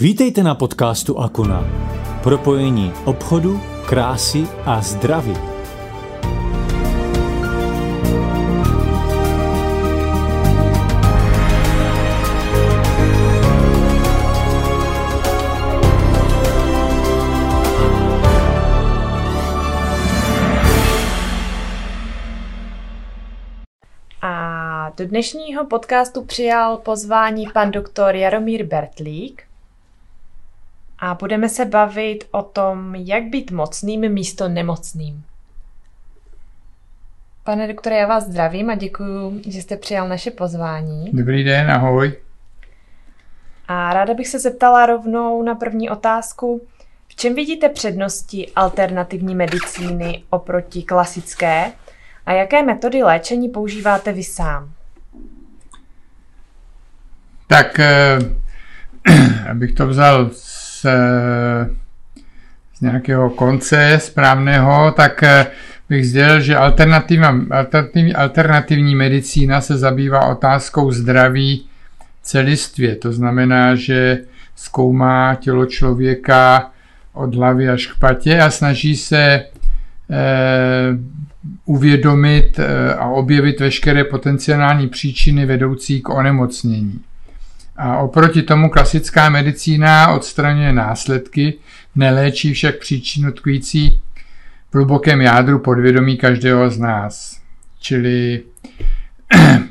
Vítejte na podcastu Akuna. Propojení obchodu, krásy a zdraví. A do dnešního podcastu přijal pozvání pan doktor Jaromír Bertlík a budeme se bavit o tom, jak být mocným místo nemocným. Pane doktore, já vás zdravím a děkuji, že jste přijal naše pozvání. Dobrý den, ahoj. A ráda bych se zeptala rovnou na první otázku. V čem vidíte přednosti alternativní medicíny oproti klasické a jaké metody léčení používáte vy sám? Tak, eh, abych to vzal z, z nějakého konce správného, tak eh, bych sdělil, že alternativní, alternativní, alternativní medicína se zabývá otázkou zdraví celistvě. To znamená, že zkoumá tělo člověka od hlavy až k patě a snaží se eh, uvědomit eh, a objevit veškeré potenciální příčiny vedoucí k onemocnění. A oproti tomu klasická medicína odstraňuje následky, neléčí však příčinu tkvící v hlubokém jádru podvědomí každého z nás. Čili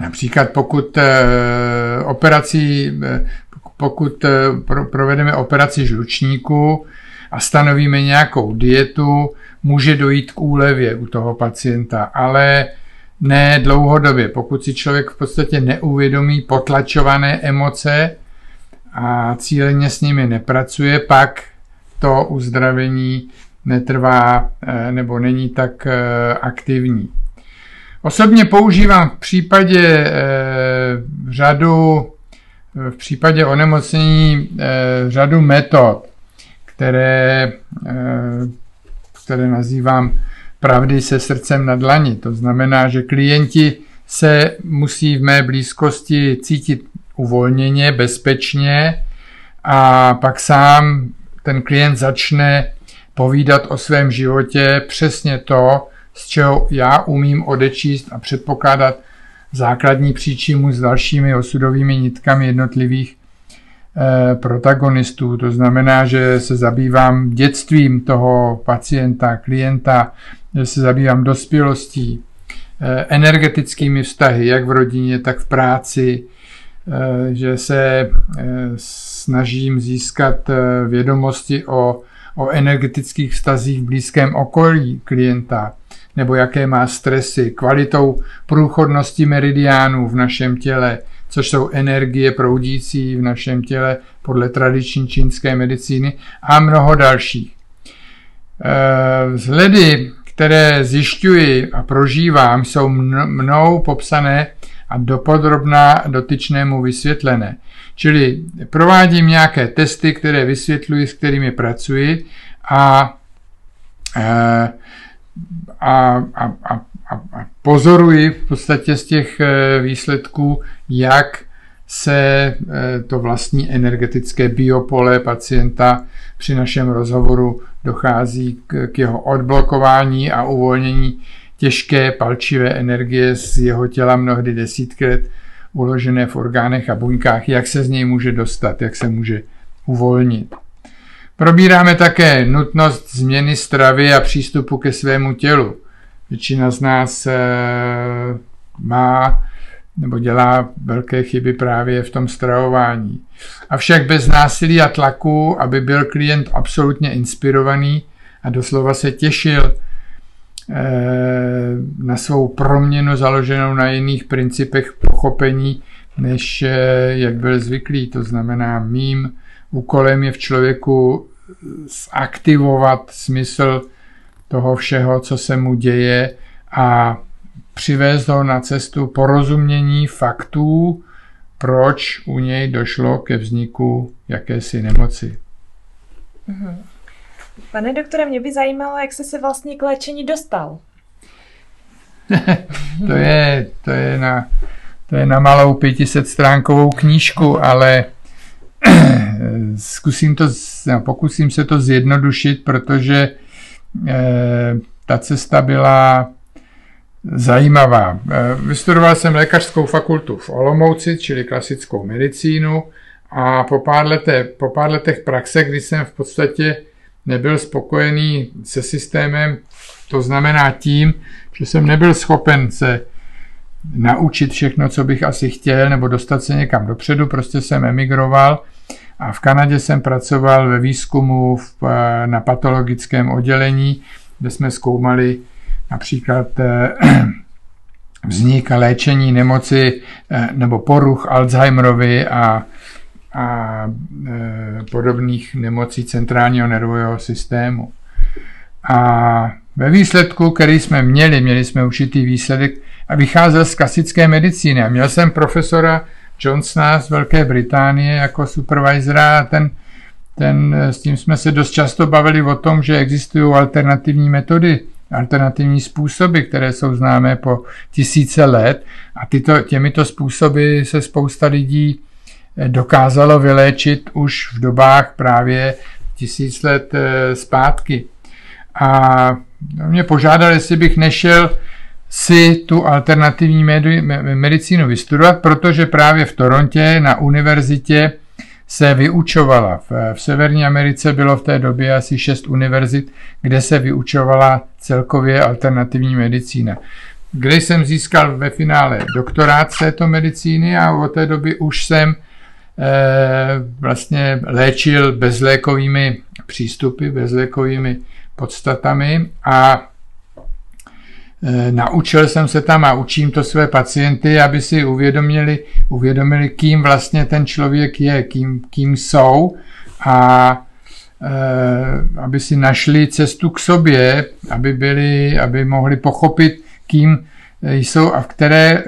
například pokud eh, operací, eh, pokud provedeme operaci žlučníku a stanovíme nějakou dietu, může dojít k úlevě u toho pacienta, ale ne dlouhodobě. Pokud si člověk v podstatě neuvědomí potlačované emoce a cíleně s nimi nepracuje, pak to uzdravení netrvá eh, nebo není tak eh, aktivní. Osobně používám v případě eh, řadu v případě onemocnění řadu metod, které které nazývám pravdy se srdcem na dlani. To znamená, že klienti se musí v mé blízkosti cítit uvolněně, bezpečně a pak sám ten klient začne povídat o svém životě přesně to, z čeho já umím odečíst a předpokládat základní příčinu s dalšími osudovými nitkami jednotlivých protagonistů. To znamená, že se zabývám dětstvím toho pacienta, klienta, že se zabývám dospělostí, eh, energetickými vztahy, jak v rodině, tak v práci, eh, že se snažím získat vědomosti o, o energetických vztazích v blízkém okolí klienta, nebo jaké má stresy, kvalitou průchodnosti meridiánů v našem těle, což jsou energie proudící v našem těle podle tradiční čínské medicíny a mnoho dalších. Eh, vzhledy, které zjišťuji a prožívám, jsou mnou popsané a dopodrobná dotyčnému vysvětlené. Čili provádím nějaké testy, které vysvětluji, s kterými pracuji a, eh, a, a, a a, a pozoruji v podstatě z těch eh, výsledků, jak se eh, to vlastní energetické biopole pacienta při našem rozhovoru dochází k, jeho odblokování a uvolnění těžké palčivé energie z jeho těla mnohdy desítkrát uložené v orgánech a buňkách, jak se z něj může dostat, jak se může uvolnit. Probíráme také nutnost změny stravy a přístupu ke svému tělu. Většina z nás eh, má nebo dělá velké chyby právě v tom stravování. Avšak bez násilí a tlaku, aby byl klient absolutně inspirovaný a doslova se těšil eh, na svou proměnu založenou na jiných principech pochopení, než eh, jak byl zvyklý. To znamená, mým úkolem je v člověku zaktivovat smysl toho všeho, co se mu děje a přivést ho na cestu porozumění faktů, proč u něj došlo ke vzniku jakési nemoci. Mhm. Pane doktore, mě by zajímalo, jak jste se vlastně k léčení dostal. to, je, to, je na, to je na malou 500 stránkovou knížku, ale zkusím to, no, pokusím se to zjednodušit, protože ta cesta byla zajímavá. Eh, vystudoval jsem lékařskou fakultu v Olomouci, čili klasickou medicínu a po pár, leté, po pár letech praxe, kdy jsem v podstatě nebyl spokojený se systémem, to znamená tím, že jsem nebyl schopen se naučit všechno, co bych asi chtěl, nebo dostat se někam dopředu, prostě jsem emigroval a v Kanadě jsem pracoval ve výzkumu v, eh, na patologickém oddělení, kde jsme zkoumali například eh, vznik a léčení nemoci eh, nebo poruch Alzheimerovy a, a podobných nemocí centrálního nervového systému. A ve výsledku, který jsme měli, měli jsme určitý výsledek a vycházel z klasické medicíny. A měl jsem profesora Johnsona z Velké Británie jako supervisora a ten, ten, s tím jsme se dost často bavili o tom, že existují alternativní metody, alternativní způsoby, které jsou známé po tisíce let a tyto, těmito způsoby se spousta lidí eh, dokázalo vyléčit už v dobách právě tisíc let eh, zpátky. A mě požádal, jestli bych nešel si tu alternativní medicínu vystudovat, protože právě v Torontě na univerzitě se vyučovala. V, v Severní Americe bylo v té době asi šest univerzit, kde se vyučovala celkově alternativní medicína. Kde jsem získal ve finále doktorát z této medicíny a od té doby už jsem e, vlastně léčil bezlékovými přístupy, bezlékovými podstatami a naučil jsem se tam a učím to své pacienty, aby si uvědomili, uvědomili kým vlastně ten člověk je, kým, kým jsou a e, aby si našli cestu k sobě, aby, byli, aby mohli pochopit, kým jsou a, které,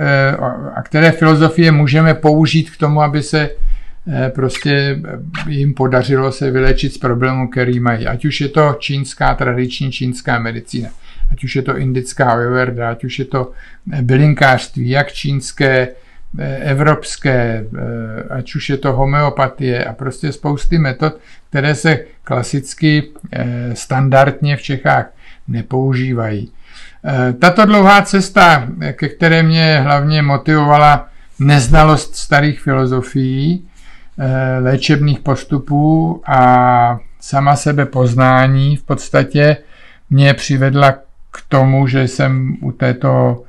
a které filozofie můžeme použít k tomu, aby se Eh, prostě jim podařilo se vylečit z problému, který mají. Ať už je to čínská, tradiční čínská medicína, ať už je to indická ayurveda, ať už je to eh, bylinkářství, jak čínské, eh, evropské, ať už je to homeopatie a prostě spousty metod, které se klasicky standardně v Čechách nepoužívají. Tato dlouhá cesta, ke které mě hlavně motivovala neznalost starých filozofií, Eh, léčebných postupů a sama sebe poznání v podstatě mě přivedla k tomu, že jsem u této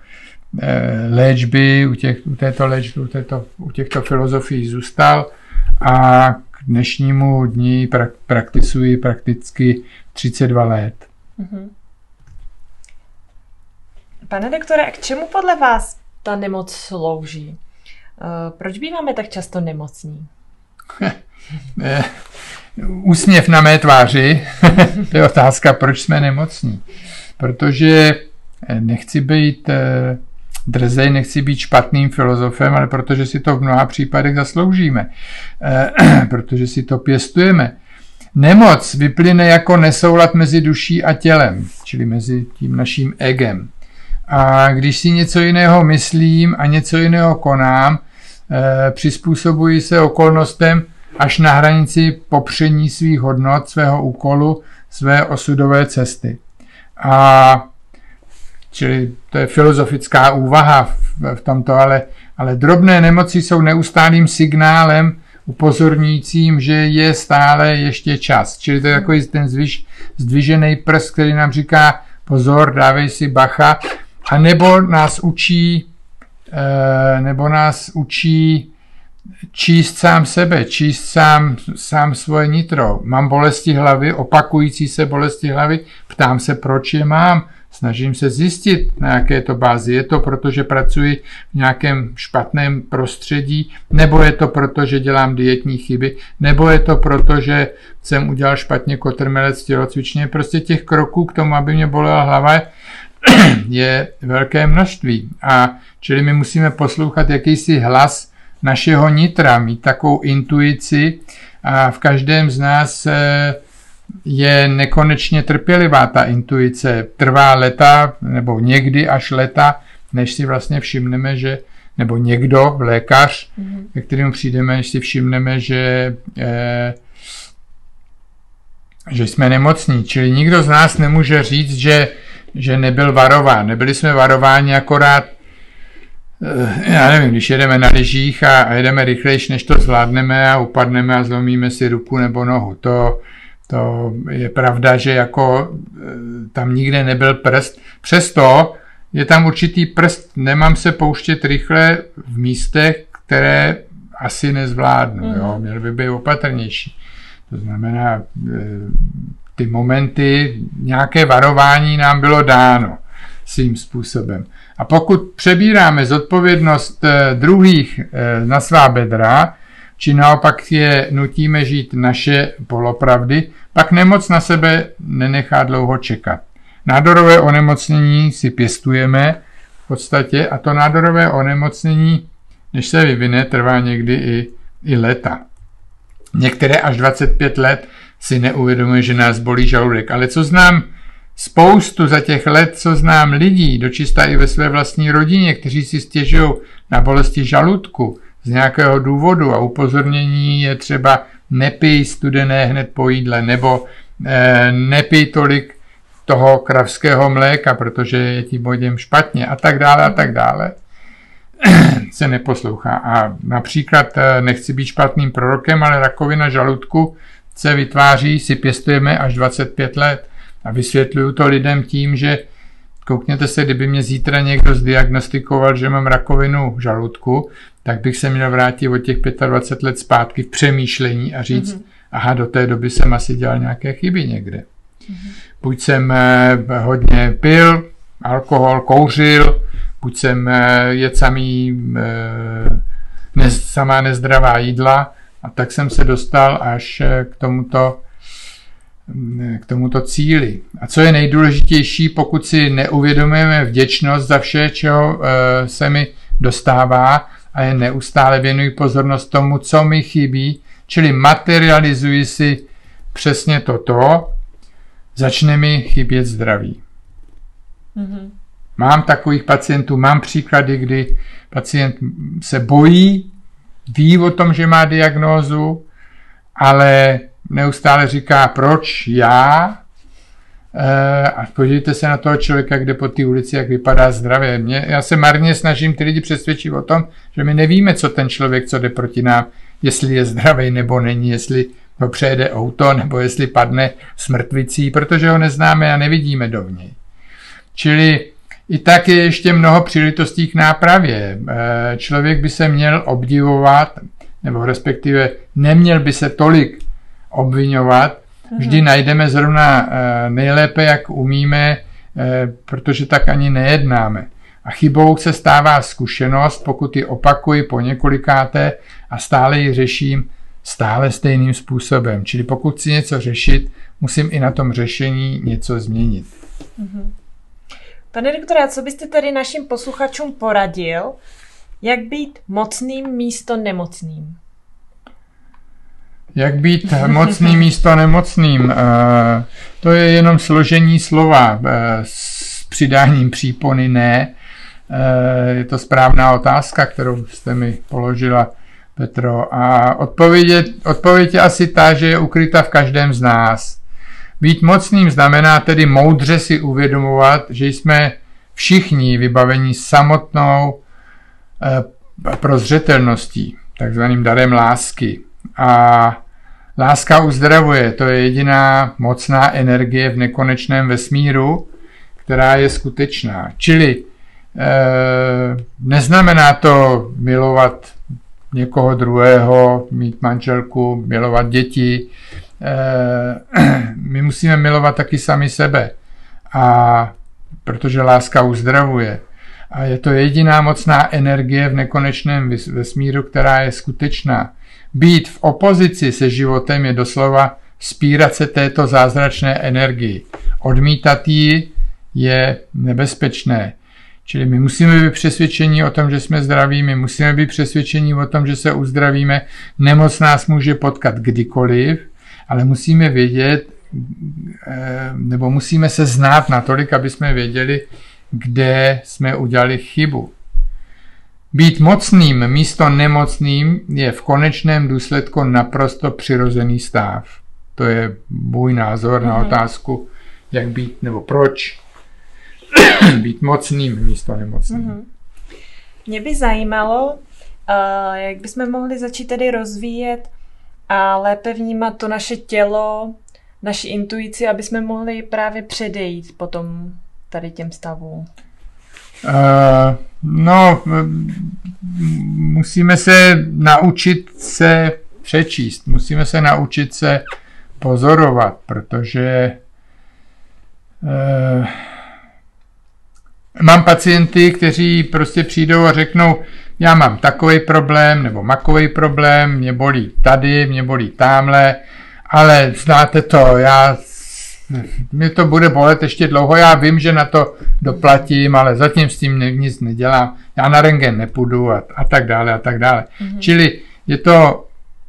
eh, léčby, u, těch, u této léčby, u, této, u těchto filozofií zůstal a k dnešnímu dní pra, praktisuji prakticky 32 let. Mm-hmm. Pane doktore, k čemu podle vás ta nemoc slouží? Eh, proč býváme tak často nemocní? úsměv na mé tváři, to je otázka, proč jsme nemocní. Protože eh, nechci být eh, drzej, nechci být špatným filozofem, ale protože si to v mnoha případech zasloužíme, eh, protože si to pěstujeme. Nemoc vyplyne jako nesoulad mezi duší a tělem, čili mezi tím naším egem. A když si něco jiného myslím a něco jiného konám, přizpůsobují se okolnostem až na hranici popření svých hodnot, svého úkolu, své osudové cesty. A čili to je filozofická úvaha v, v tomto, ale, ale drobné nemoci jsou neustálým signálem upozorňujícím, že je stále ještě čas. Čili to je takový ten zvyš, zdvižený prst, který nám říká pozor, dávej si bacha, a nebo nás učí Eh, nebo nás učí číst sám sebe, číst sám, sám svoje nitro. Mám bolesti hlavy, opakující se bolesti hlavy, ptám se, proč je mám, snažím se zjistit, na jaké to bázi. Je to proto, že pracuji v nějakém špatném prostředí, nebo je to proto, že dělám dietní chyby, nebo je to proto, že jsem udělal špatně kotrmelec tělocvičně. Prostě těch kroků k tomu, aby mě bolela hlava, je velké množství. A čili my musíme poslouchat jakýsi hlas našeho nitra, mít takovou intuici a v každém z nás eh, je nekonečně trpělivá ta intuice. Trvá leta nebo někdy až leta, než si vlastně všimneme, že nebo někdo, lékař, mm-hmm. ke kterému přijdeme, když si všimneme, že, eh, že jsme nemocní. Čili nikdo z nás nemůže říct, že, že nebyl varován. Nebyli jsme varováni akorát já nevím, když jedeme na lyžích a, a jedeme rychlejší, než to zvládneme a upadneme a zlomíme si ruku nebo nohu. To, to je pravda, že jako eh, tam nikde nebyl prst. Přesto je tam určitý prst, nemám se pouštět rychle v místech, které asi nezvládnu. Mm. Jo? Mhm. Měl by být opatrnější. To znamená, e, ty momenty, nějaké varování nám bylo dáno svým způsobem. A pokud přebíráme zodpovědnost e, druhých e, na svá bedra, či naopak je nutíme žít naše polopravdy, pak nemoc na sebe nenechá dlouho čekat. Nádorové onemocnění si pěstujeme v podstatě a to nádorové onemocnění, než se vyvine, trvá někdy i, i leta. Některé až 25 let si neuvědomuje, že nás bolí žaludek. Ale co znám spoustu za těch let, co znám lidí, dočista i ve své vlastní rodině, kteří si stěžují na bolesti žaludku z nějakého důvodu a upozornění je třeba nepij studené hned po jídle nebo eh, nepij tolik toho kravského mléka, protože je tím vodím špatně a tak dále a tak dále, se neposlouchá. A například eh, nechci být špatným prorokem, ale rakovina žaludku se vytváří, si pěstujeme až 25 let. A vysvětluju to lidem tím, že koukněte se, kdyby mě zítra někdo zdiagnostikoval, že mám rakovinu žaludku, tak bych se měl vrátit od těch 25 let zpátky v přemýšlení a říct, mm-hmm. aha, do té doby jsem asi dělal nějaké chyby někde. Mm-hmm. Buď jsem eh, hodně pil, alkohol, kouřil, buď jsem eh, jedl samý, eh, ne, samá nezdravá jídla a tak jsem se dostal až k tomuto, k tomuto cíli. A co je nejdůležitější, pokud si neuvědomujeme vděčnost za vše, čeho se mi dostává a je neustále věnuji pozornost tomu, co mi chybí, čili materializuji si přesně toto, začne mi chybět zdraví. Mm-hmm. Mám takových pacientů, mám příklady, kdy pacient se bojí, ví o tom, že má diagnózu, ale neustále říká, proč já? E, a podívejte se na toho člověka, kde po té ulici, jak vypadá zdravě. Mě, já se marně snažím ty lidi přesvědčit o tom, že my nevíme, co ten člověk, co jde proti nám, jestli je zdravý nebo není, jestli ho přejede auto, nebo jestli padne smrtvicí, protože ho neznáme a nevidíme dovnitř. Čili i tak je ještě mnoho příležitostí k nápravě. Eh, člověk by se měl obdivovat, nebo respektive neměl by se tolik obvinovat. Mhm. Vždy najdeme zrovna eh, nejlépe, jak umíme, eh, protože tak ani nejednáme. A chybou se stává zkušenost, pokud ji opakuji po několikáté a stále ji řeším, stále stejným způsobem. Čili pokud chci něco řešit, musím i na tom řešení něco změnit. Mm-hmm. Pane doktore, co byste tedy našim posluchačům poradil, jak být mocným místo nemocným? Jak být mocným místo nemocným? Eh, to je jenom složení slova eh, s přidáním přípony ne. Eh, je to správná otázka, kterou jste mi položila. Petro. A odpověď je, odpověď je asi ta, že je ukryta v každém z nás. Být mocným znamená tedy moudře si uvědomovat, že jsme všichni vybavení samotnou prozřetelností, takzvaným darem lásky. A láska uzdravuje, to je jediná mocná energie v nekonečném vesmíru, která je skutečná. Čili e, neznamená to milovat někoho druhého, mít manželku, milovat děti. Eh, my musíme milovat taky sami sebe. A protože láska uzdravuje. A je to jediná mocná energie v nekonečném vesmíru, která je skutečná. Být v opozici se životem je doslova spírat se této zázračné energii. Odmítat ji je nebezpečné. Čili my musíme být přesvědčení o tom, že jsme zdraví, my musíme být přesvědčení o tom, že se uzdravíme. Nemoc nás může potkat kdykoliv, ale musíme vědět, eh, nebo musíme se znát natolik, aby jsme věděli, kde jsme udělali chybu. Být mocným místo nemocným je v konečném důsledku naprosto přirozený stav. To je můj názor na Mhm. otázku, jak být nebo proč být mocným místo nemocným. Mhm. Mě by zajímalo, uh, jak bychom mohli začít tedy rozvíjet a lépe vnímat to naše tělo, naši intuici, aby jsme mohli právě předejít potom tady těm stavům. Uh, no, musíme se naučit se přečíst, musíme se naučit se pozorovat, protože uh, mám pacienty, kteří prostě přijdou a řeknou, já mám takový problém nebo makový problém, mě bolí tady, mě bolí tamhle, ale znáte to, já mě to bude bolet ještě dlouho, já vím, že na to doplatím, ale zatím s tím nic nedělám, já na rengen nepůjdu a, a tak dále a tak dále. Mm-hmm. Čili je to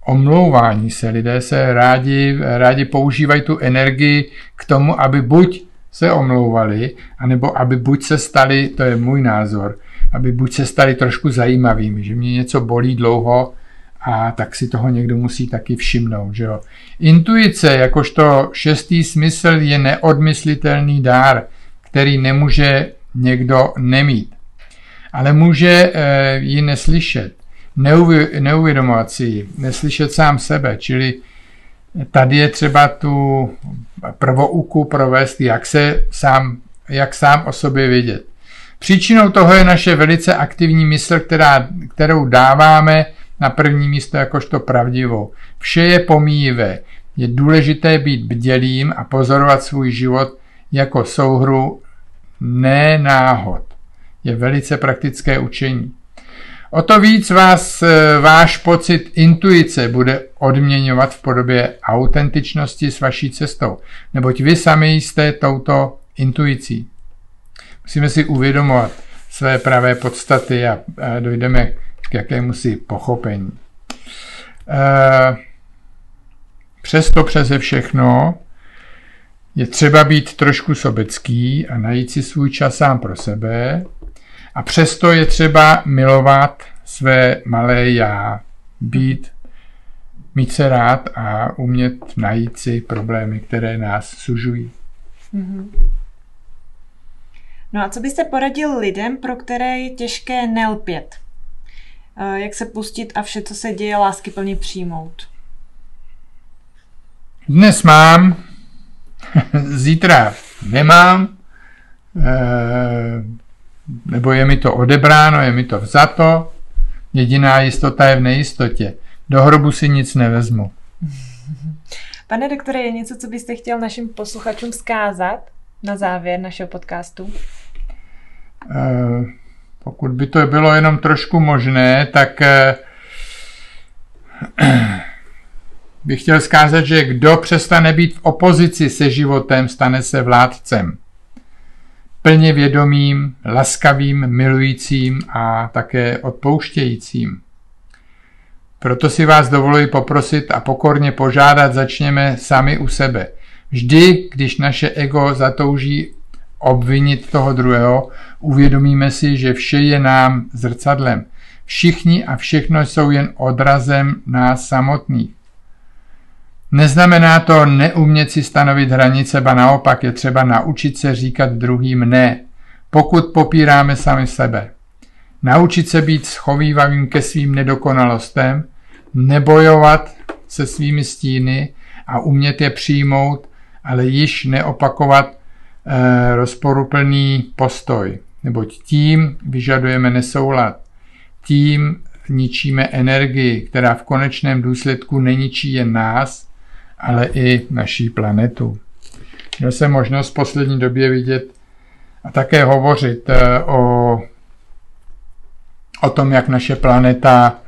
omlouvání se, lidé se rádi, rádi používají tu energii k tomu, aby buď se omlouvali, anebo aby buď se stali, to je můj názor, aby buď se stali trošku zajímavými, že mě něco bolí dlouho a tak si toho někdo musí taky všimnout. Že jo? Intuice, jakožto šestý smysl, je neodmyslitelný dár, který nemůže někdo nemít. Ale může eh, ji neslyšet, neuvě- neuvědomovat si ji, neslyšet sám sebe, čili tady je třeba tu prvouku provést, jak se sám, jak sám o sobě vědět. Příčinou toho je naše velice aktivní mysl, která, kterou dáváme na první místo jakožto pravdivou. Vše je pomíjivé. Je důležité být bdělým a pozorovat svůj život jako souhru ne náhod. Je velice praktické učení. O to víc vás eh, váš pocit intuice bude odměňovat v podobě autentičnosti s vaší cestou, neboť vy sami jste touto intuicí. Musíme si uvědomovat své pravé podstaty a dojdeme k jakému si pochopení. Eh, Přesto přeze všechno je třeba být trošku sobecký a najít si svůj čas sám pro sebe. A přesto je třeba milovat své malé já, být, mít se rád a umět najít si problémy, které nás sužují. No a co byste poradil lidem, pro které je těžké nelpět? Eh, Jak se pustit a vše, co se děje, lásky plně přijmout? Dnes mám, zítra nemám, eh, nebo je mi to odebráno, je mi to vzato. Jediná jistota je v nejistotě. Do hrobu si nic nevezmu. Pane doktore, je něco, co byste chtěl našim posluchačům vzkázat na závěr našeho podcastu? Eh, Pokud by to bylo jenom trošku možné, tak eh, bych chtěl zkázat, že kdo přestane být v opozici se životem, stane se vládcem. Plně vědomým, laskavým, milujícím a také odpouštějícím. Proto si vás dovoluji poprosit a pokorně požádat, začněme sami u sebe. Vždy, když naše ego zatouží obvinit toho druhého, uvědomíme si, že vše je nám zrcadlem. Všichni a všechno jsou jen odrazem nás samotných. Neznamená to neumět si stanovit hranice, ba naopak je třeba naučit se říkat druhým ne, pokud popíráme sami sebe. Naučit se být schovývavým ke svým nedokonalostem, nebojovat se svými stíny a umět je přijmout, ale již neopakovat eh, rozporuplný postoj, neboť tím vyžadujeme nesoulad. Tím ničíme energii, která v konečném důsledku neničí jen nás, ale i naší planetu. Měl jsem možnost v poslední době vidět a také hovořit eh, o, o tom, jak naše planeta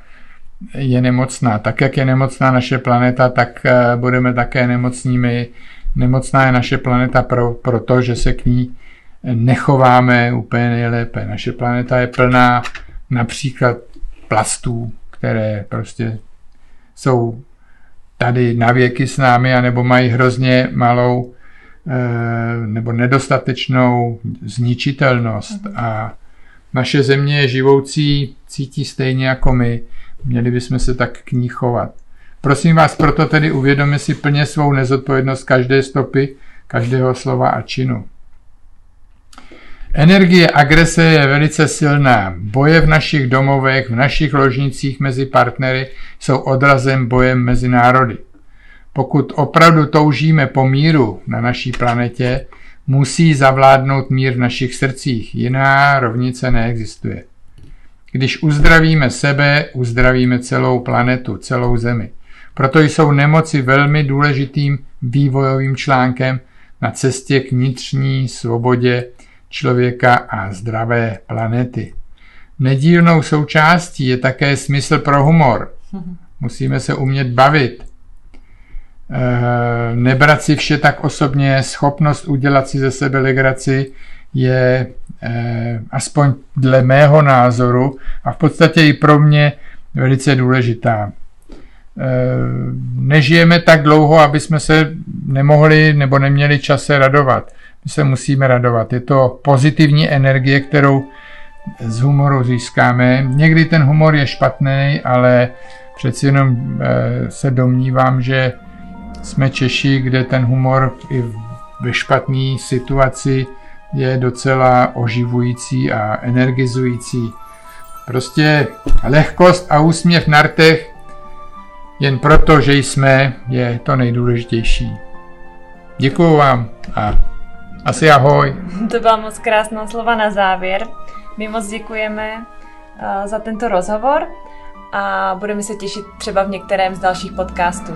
je nemocná. Tak, jak je nemocná naše planeta, tak eh, budeme také nemocnými. Nemocná je naše planeta pro, proto, že se k ní nechováme úplně nejlépe. Naše planeta je plná například plastů, které prostě jsou tady na věky s námi, anebo mají hrozně malou eh, nebo nedostatečnou zničitelnost. A naše země je živoucí cítí stejně jako my, měli bychom se tak k ní chovat. Prosím vás proto tedy uvědomme si plně svou nezodpovědnost každé stopy, každého slova a činu. Energie agrese je velice silná. Boje v našich domovech, v našich ložnicích mezi partnery jsou odrazem bojem mezi národy. Pokud opravdu toužíme po míru na naší planetě, musí zavládnout mír v našich srdcích, jiná rovnice neexistuje. Když uzdravíme sebe, uzdravíme celou planetu, celou Zemi. Proto jsou nemoci velmi důležitým vývojovým článkem na cestě k vnitřní svobodě člověka a zdravé planety. Nedílnou součástí je také smysl pro humor. Musíme se umět bavit. E, nebrat si vše tak osobně, schopnost udělat si ze sebe legraci je e, aspoň dle mého názoru a v podstatě i pro mě velice důležitá. E, nežijeme tak dlouho, aby jsme se nemohli nebo neměli čas se radovat. My se musíme radovat. Je to pozitivní energie, kterou z humoru získáme. Někdy ten humor je špatný, ale přeci jenom eh, se domnívám, že jsme Češi, kde ten humor i ve špatné situaci je docela oživující a energizující. Prostě lehkost a úsměv na rtech jen proto, že jsme, je to nejdůležitější. Děkuju vám a asi ahoj. To byla moc krásná slova na závěr. My moc děkujeme eh, za tento rozhovor a budeme se těšit třeba v některém z dalších podcastů.